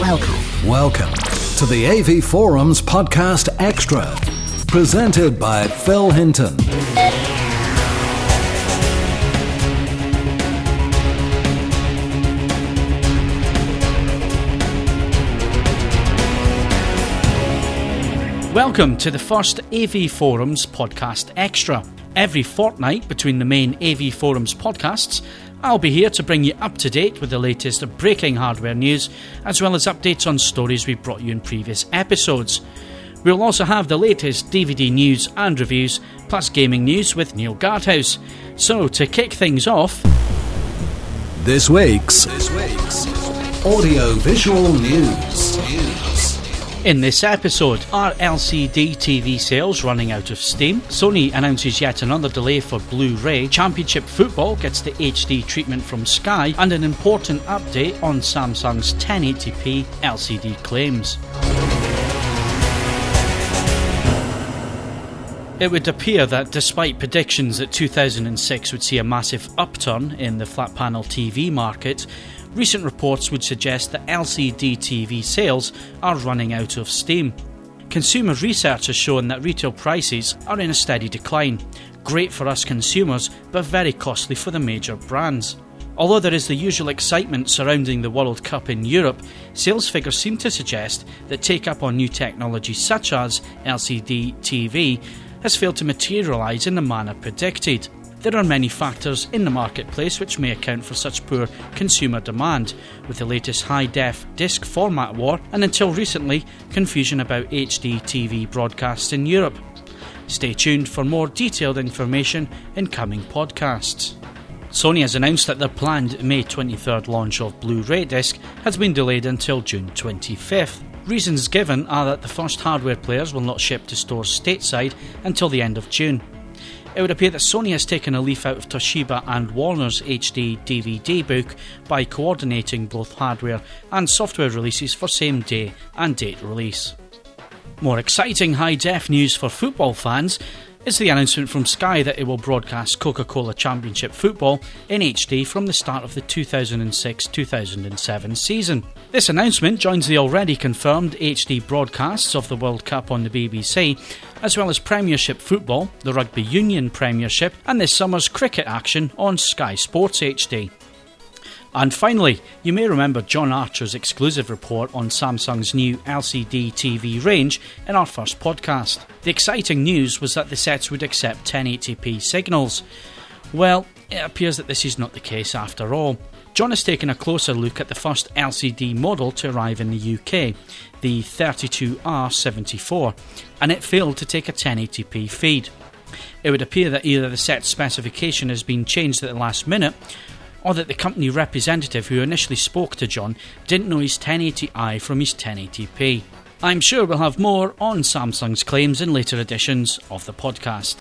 Welcome. Welcome to the AV Forums Podcast Extra, presented by Phil Hinton. Welcome to the first AV Forums Podcast Extra. Every fortnight between the main AV Forums podcasts, I'll be here to bring you up to date with the latest breaking hardware news, as well as updates on stories we've brought you in previous episodes. We'll also have the latest DVD news and reviews, plus gaming news with Neil Guardhouse. So, to kick things off, This week's, this week's audio visual news. In this episode, are LCD TV sales running out of steam? Sony announces yet another delay for Blu ray, Championship Football gets the HD treatment from Sky, and an important update on Samsung's 1080p LCD claims. It would appear that despite predictions that 2006 would see a massive upturn in the flat panel TV market, recent reports would suggest that LCD TV sales are running out of steam. Consumer research has shown that retail prices are in a steady decline. Great for us consumers, but very costly for the major brands. Although there is the usual excitement surrounding the World Cup in Europe, sales figures seem to suggest that take up on new technology such as LCD TV has failed to materialise in the manner predicted. There are many factors in the marketplace which may account for such poor consumer demand, with the latest high def disc format war and until recently, confusion about HD TV broadcasts in Europe. Stay tuned for more detailed information in coming podcasts. Sony has announced that their planned May 23rd launch of Blu ray disc has been delayed until June 25th. Reasons given are that the first hardware players will not ship to stores stateside until the end of June. It would appear that Sony has taken a leaf out of Toshiba and Warner's HD DVD book by coordinating both hardware and software releases for same day and date release. More exciting high def news for football fans is the announcement from Sky that it will broadcast Coca Cola Championship football in HD from the start of the 2006 2007 season. This announcement joins the already confirmed HD broadcasts of the World Cup on the BBC, as well as Premiership football, the Rugby Union Premiership, and this summer's cricket action on Sky Sports HD. And finally, you may remember John Archer's exclusive report on Samsung's new LCD TV range in our first podcast. The exciting news was that the sets would accept 1080p signals. Well, it appears that this is not the case after all. John has taken a closer look at the first LCD model to arrive in the UK, the 32R74, and it failed to take a 1080p feed. It would appear that either the set specification has been changed at the last minute, or that the company representative who initially spoke to John didn't know his 1080i from his 1080p. I'm sure we'll have more on Samsung's claims in later editions of the podcast.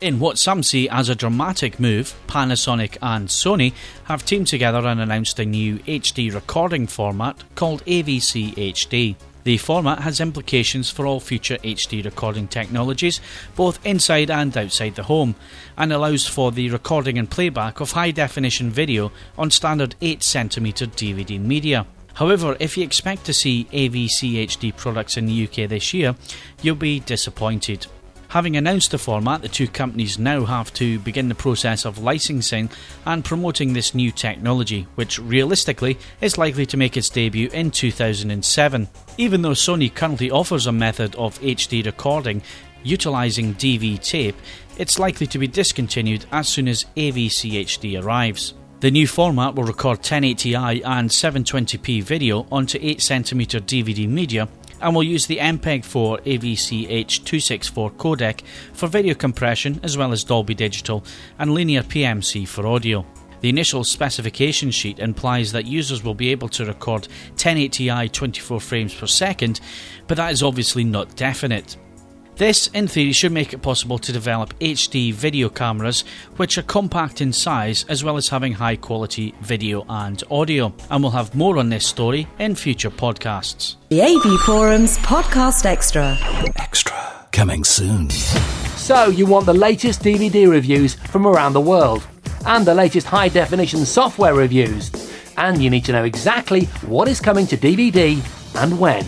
In what some see as a dramatic move, Panasonic and Sony have teamed together and announced a new HD recording format called AVC HD. The format has implications for all future HD recording technologies, both inside and outside the home, and allows for the recording and playback of high definition video on standard 8cm DVD media. However, if you expect to see AVC HD products in the UK this year, you'll be disappointed. Having announced the format, the two companies now have to begin the process of licensing and promoting this new technology, which realistically is likely to make its debut in 2007. Even though Sony currently offers a method of HD recording utilizing DV tape, it's likely to be discontinued as soon as AVC HD arrives. The new format will record 1080i and 720p video onto 8cm DVD media and will use the MPEG 4 AVCH264 codec for video compression as well as Dolby Digital and linear PCM for audio. The initial specification sheet implies that users will be able to record 1080i 24 frames per second, but that is obviously not definite. This, in theory, should make it possible to develop HD video cameras which are compact in size as well as having high quality video and audio. And we'll have more on this story in future podcasts. The AV Forums Podcast Extra. Extra. Coming soon. So, you want the latest DVD reviews from around the world and the latest high definition software reviews? and you need to know exactly what is coming to DVD and when.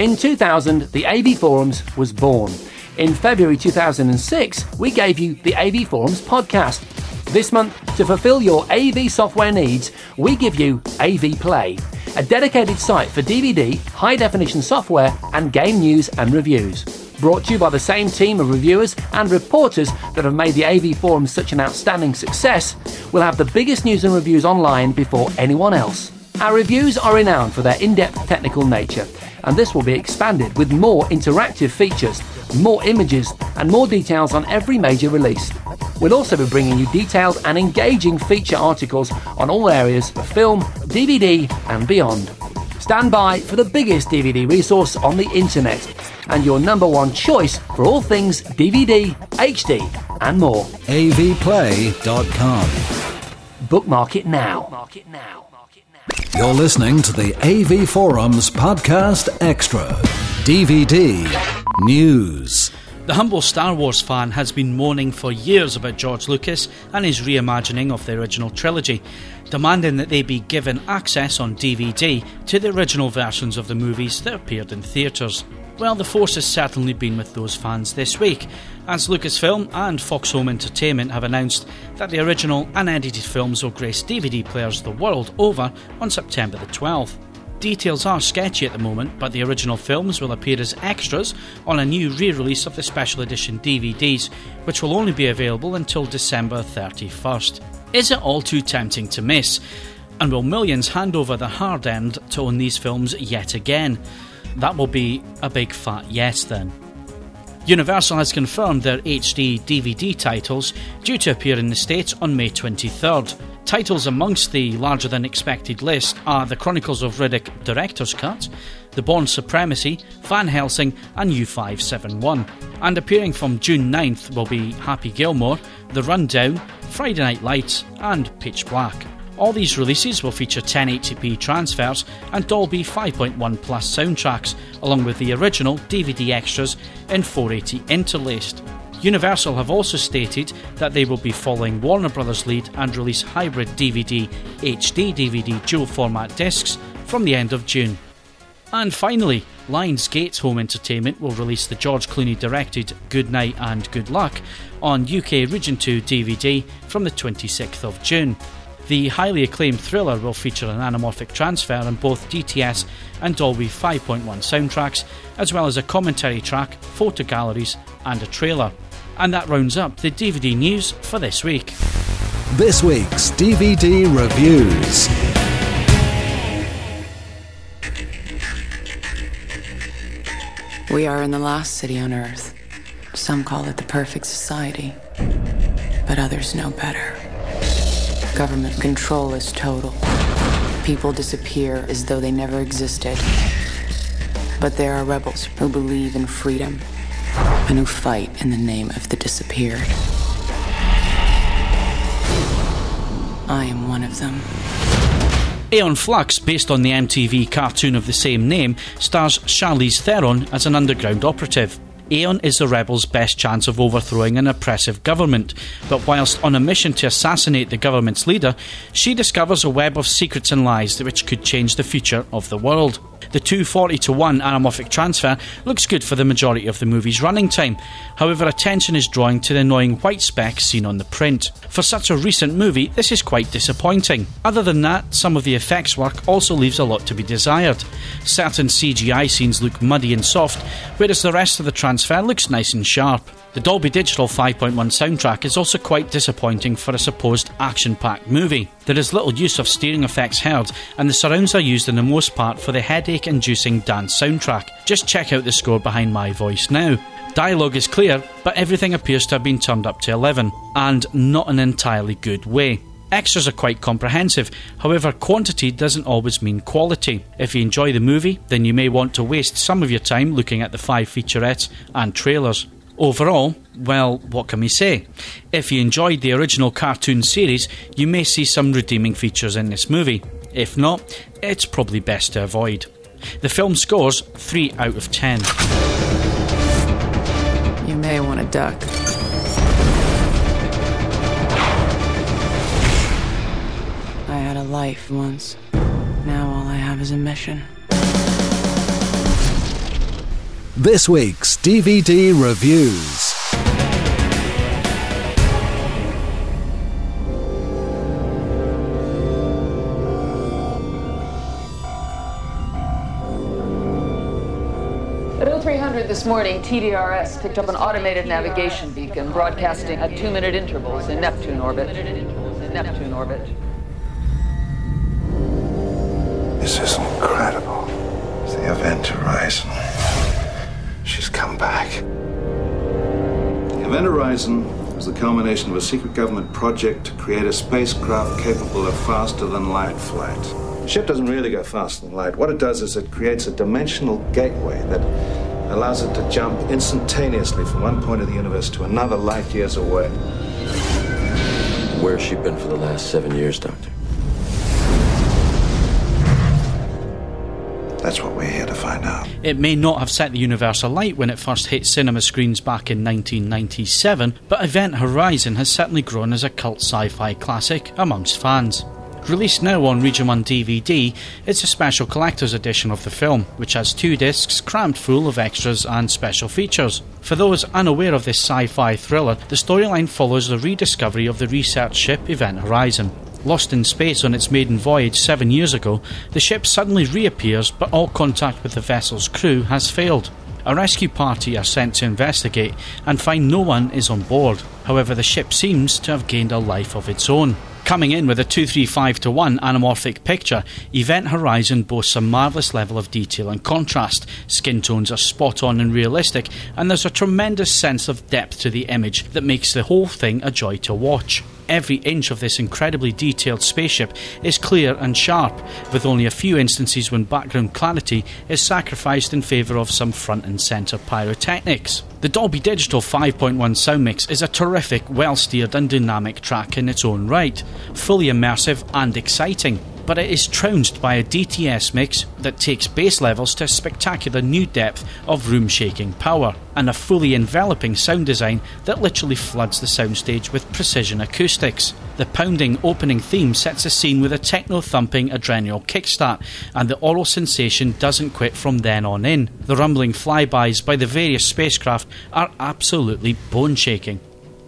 In 2000, the AV Forums was born. In February 2006, we gave you the AV Forums podcast. This month, to fulfill your AV software needs, we give you AV Play, a dedicated site for DVD, high definition software, and game news and reviews. Brought to you by the same team of reviewers and reporters that have made the AV Forum such an outstanding success, we'll have the biggest news and reviews online before anyone else. Our reviews are renowned for their in depth technical nature, and this will be expanded with more interactive features, more images, and more details on every major release. We'll also be bringing you detailed and engaging feature articles on all areas of film, DVD, and beyond. Stand by for the biggest DVD resource on the internet and your number one choice for all things DVD, HD, and more. avplay.com. Bookmark it now. You're listening to the AV Forums Podcast Extra. DVD News. The humble Star Wars fan has been moaning for years about George Lucas and his reimagining of the original trilogy, demanding that they be given access on DVD to the original versions of the movies that appeared in theatres. Well, the force has certainly been with those fans this week, as Lucasfilm and Fox Home Entertainment have announced that the original unedited films will grace DVD players the world over on September the 12th. Details are sketchy at the moment, but the original films will appear as extras on a new re release of the special edition DVDs, which will only be available until December 31st. Is it all too tempting to miss? And will millions hand over the hard end to own these films yet again? That will be a big fat yes then. Universal has confirmed their HD DVD titles due to appear in the States on May 23rd. Titles amongst the larger than expected list are The Chronicles of Riddick Director's Cut, The Bourne Supremacy, Van Helsing, and U571. And appearing from June 9th will be Happy Gilmore, The Rundown, Friday Night Lights, and Pitch Black. All these releases will feature 1080p transfers and Dolby 5.1 Plus soundtracks, along with the original DVD extras in 480 interlaced. Universal have also stated that they will be following Warner Bros. lead and release hybrid DVD HD DVD dual format discs from the end of June. And finally, Lionsgate Home Entertainment will release the George Clooney directed Good Night and Good Luck on UK Region 2 DVD from the 26th of June. The highly acclaimed thriller will feature an anamorphic transfer on both DTS and Dolby 5.1 soundtracks, as well as a commentary track, photo galleries, and a trailer. And that rounds up the DVD news for this week. This week's DVD reviews. We are in the last city on Earth. Some call it the perfect society, but others know better. Government control is total. People disappear as though they never existed. But there are rebels who believe in freedom and who fight in the name of the disappeared. I am one of them. Aeon Flux, based on the MTV cartoon of the same name, stars Charlize Theron as an underground operative. Aeon is the rebels' best chance of overthrowing an oppressive government, but whilst on a mission to assassinate the government's leader, she discovers a web of secrets and lies which could change the future of the world. The 240 to 1 anamorphic transfer looks good for the majority of the movie's running time. However, attention is drawing to the annoying white speck seen on the print. For such a recent movie, this is quite disappointing. Other than that, some of the effects work also leaves a lot to be desired. Certain CGI scenes look muddy and soft, whereas the rest of the transfer looks nice and sharp. The Dolby Digital 5.1 soundtrack is also quite disappointing for a supposed action packed movie. There is little use of steering effects heard, and the surrounds are used in the most part for the headache inducing dance soundtrack. Just check out the score behind my voice now. Dialogue is clear, but everything appears to have been turned up to 11, and not an entirely good way. Extras are quite comprehensive, however, quantity doesn't always mean quality. If you enjoy the movie, then you may want to waste some of your time looking at the five featurettes and trailers. Overall, well, what can we say? If you enjoyed the original cartoon series, you may see some redeeming features in this movie. If not, it's probably best to avoid. The film scores 3 out of 10. You may want to duck. I had a life. once. Now all I have is a mission. This week's DVD reviews. At 0300 this morning, TDRS picked up an automated navigation beacon broadcasting at two-minute intervals in Neptune orbit. Neptune orbit. This is incredible. It's the Event Horizon. Event Horizon was the culmination of a secret government project to create a spacecraft capable of faster than light flight. The ship doesn't really go faster than light. What it does is it creates a dimensional gateway that allows it to jump instantaneously from one point of the universe to another light years away. Where's she been for the last seven years, Doctor? That's what we're here to find out. It may not have set the universe alight when it first hit cinema screens back in 1997, but Event Horizon has certainly grown as a cult sci fi classic amongst fans. Released now on Region 1 DVD, it's a special collector's edition of the film, which has two discs crammed full of extras and special features. For those unaware of this sci fi thriller, the storyline follows the rediscovery of the research ship Event Horizon. Lost in space on its maiden voyage seven years ago, the ship suddenly reappears, but all contact with the vessel's crew has failed. A rescue party are sent to investigate and find no one is on board. However, the ship seems to have gained a life of its own. Coming in with a 235 to 1 anamorphic picture, Event Horizon boasts a marvellous level of detail and contrast. Skin tones are spot on and realistic, and there's a tremendous sense of depth to the image that makes the whole thing a joy to watch. Every inch of this incredibly detailed spaceship is clear and sharp, with only a few instances when background clarity is sacrificed in favour of some front and centre pyrotechnics. The Dolby Digital 5.1 sound mix is a terrific, well steered, and dynamic track in its own right, fully immersive and exciting. But it is trounced by a DTS mix that takes bass levels to a spectacular new depth of room shaking power, and a fully enveloping sound design that literally floods the soundstage with precision acoustics. The pounding opening theme sets a scene with a techno thumping adrenal kickstart, and the aural sensation doesn't quit from then on in. The rumbling flybys by the various spacecraft are absolutely bone shaking.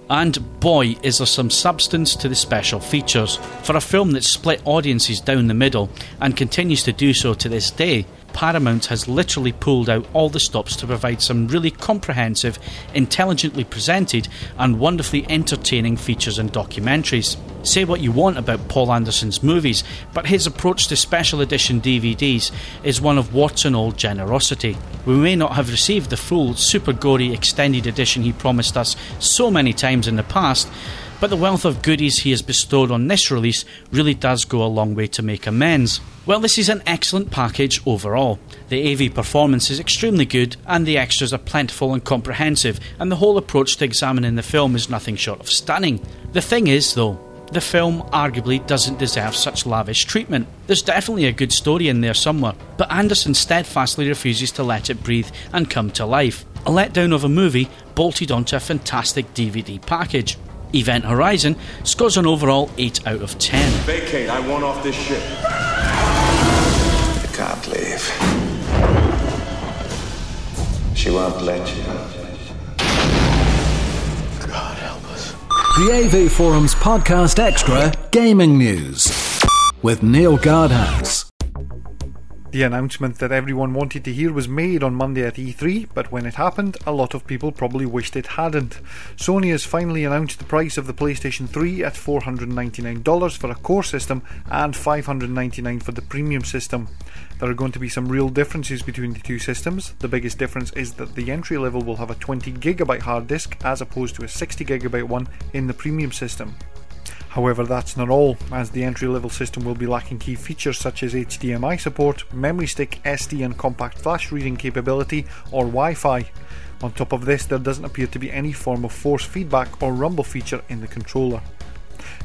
And boy, is there some substance to the special features. For a film that split audiences down the middle and continues to do so to this day, Paramount has literally pulled out all the stops to provide some really comprehensive, intelligently presented, and wonderfully entertaining features and documentaries. Say what you want about Paul Anderson's movies, but his approach to special edition DVDs is one of warts and all generosity. We may not have received the full, super gory extended edition he promised us so many times in the past, but the wealth of goodies he has bestowed on this release really does go a long way to make amends. Well, this is an excellent package overall. The AV performance is extremely good, and the extras are plentiful and comprehensive, and the whole approach to examining the film is nothing short of stunning. The thing is, though, the film arguably doesn't deserve such lavish treatment. There's definitely a good story in there somewhere, but Anderson steadfastly refuses to let it breathe and come to life. A letdown of a movie bolted onto a fantastic DVD package. Event Horizon scores an overall 8 out of 10. Vacate, I want off this ship. You can't leave. She won't let you. God help us. The AV Forums Podcast Extra Gaming News with Neil Guardhouse. The announcement that everyone wanted to hear was made on Monday at E3, but when it happened, a lot of people probably wished it hadn't. Sony has finally announced the price of the PlayStation 3 at $499 for a core system and $599 for the premium system. There are going to be some real differences between the two systems. The biggest difference is that the entry level will have a 20GB hard disk as opposed to a 60GB one in the premium system. However, that's not all, as the entry level system will be lacking key features such as HDMI support, memory stick, SD and compact flash reading capability, or Wi Fi. On top of this, there doesn't appear to be any form of force feedback or rumble feature in the controller.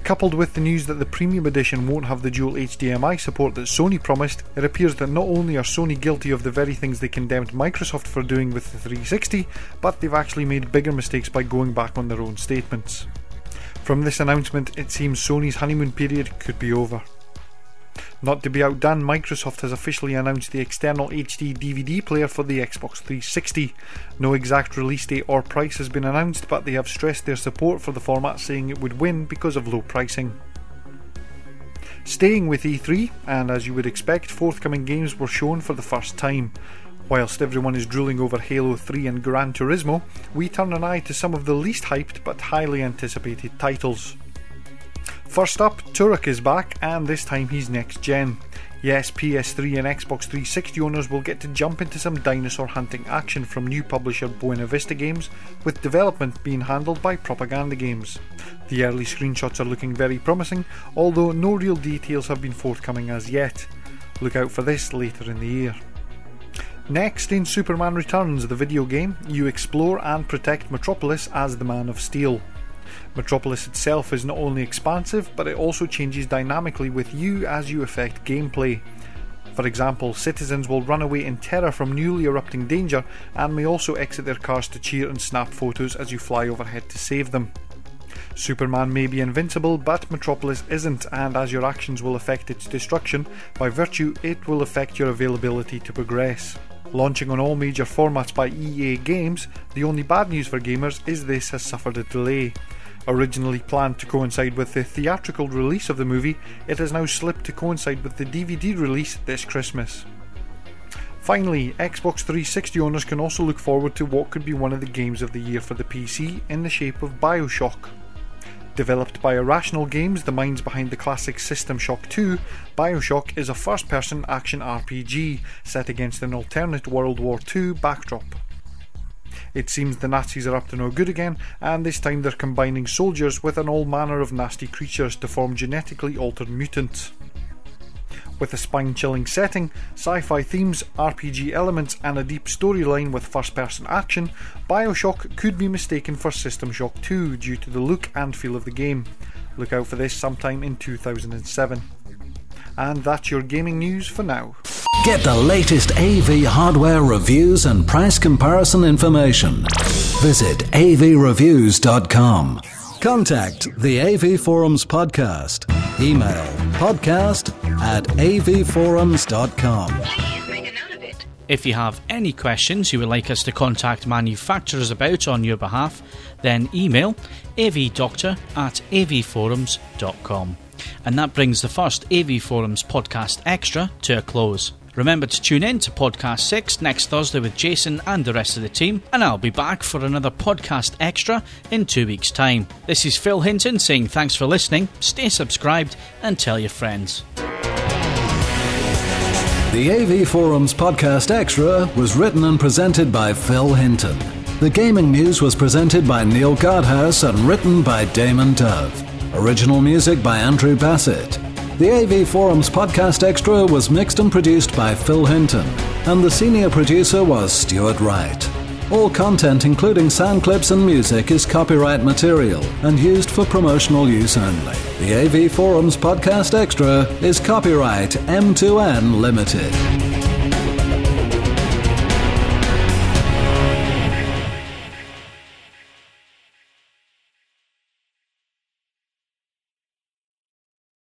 Coupled with the news that the Premium Edition won't have the dual HDMI support that Sony promised, it appears that not only are Sony guilty of the very things they condemned Microsoft for doing with the 360, but they've actually made bigger mistakes by going back on their own statements. From this announcement, it seems Sony's honeymoon period could be over. Not to be outdone, Microsoft has officially announced the external HD DVD player for the Xbox 360. No exact release date or price has been announced, but they have stressed their support for the format, saying it would win because of low pricing. Staying with E3, and as you would expect, forthcoming games were shown for the first time. Whilst everyone is drooling over Halo 3 and Gran Turismo, we turn an eye to some of the least hyped but highly anticipated titles. First up, Turok is back, and this time he's next gen. Yes, PS3 and Xbox 360 owners will get to jump into some dinosaur hunting action from new publisher Buena Vista Games, with development being handled by Propaganda Games. The early screenshots are looking very promising, although no real details have been forthcoming as yet. Look out for this later in the year. Next, in Superman Returns, the video game, you explore and protect Metropolis as the Man of Steel. Metropolis itself is not only expansive, but it also changes dynamically with you as you affect gameplay. For example, citizens will run away in terror from newly erupting danger and may also exit their cars to cheer and snap photos as you fly overhead to save them. Superman may be invincible, but Metropolis isn't, and as your actions will affect its destruction, by virtue it will affect your availability to progress. Launching on all major formats by EA Games, the only bad news for gamers is this has suffered a delay. Originally planned to coincide with the theatrical release of the movie, it has now slipped to coincide with the DVD release this Christmas. Finally, Xbox 360 owners can also look forward to what could be one of the games of the year for the PC in the shape of Bioshock. Developed by Irrational Games, the minds behind the classic System Shock 2, Bioshock is a first person action RPG set against an alternate World War II backdrop. It seems the Nazis are up to no good again, and this time they're combining soldiers with an all manner of nasty creatures to form genetically altered mutants. With a spine chilling setting, sci fi themes, RPG elements, and a deep storyline with first person action, Bioshock could be mistaken for System Shock 2 due to the look and feel of the game. Look out for this sometime in 2007. And that's your gaming news for now. Get the latest AV hardware reviews and price comparison information. Visit avreviews.com. Contact the AV Forums podcast. Email podcast at avforums.com. If you have any questions you would like us to contact manufacturers about on your behalf, then email avdoctor at avforums.com. And that brings the first AV Forums podcast extra to a close. Remember to tune in to Podcast 6 next Thursday with Jason and the rest of the team, and I'll be back for another Podcast Extra in two weeks' time. This is Phil Hinton saying thanks for listening, stay subscribed, and tell your friends. The AV Forums Podcast Extra was written and presented by Phil Hinton. The gaming news was presented by Neil Gardhouse and written by Damon Dove. Original music by Andrew Bassett. The AV Forums Podcast Extra was mixed and produced by Phil Hinton, and the senior producer was Stuart Wright. All content, including sound clips and music, is copyright material and used for promotional use only. The AV Forums Podcast Extra is copyright M2N Limited.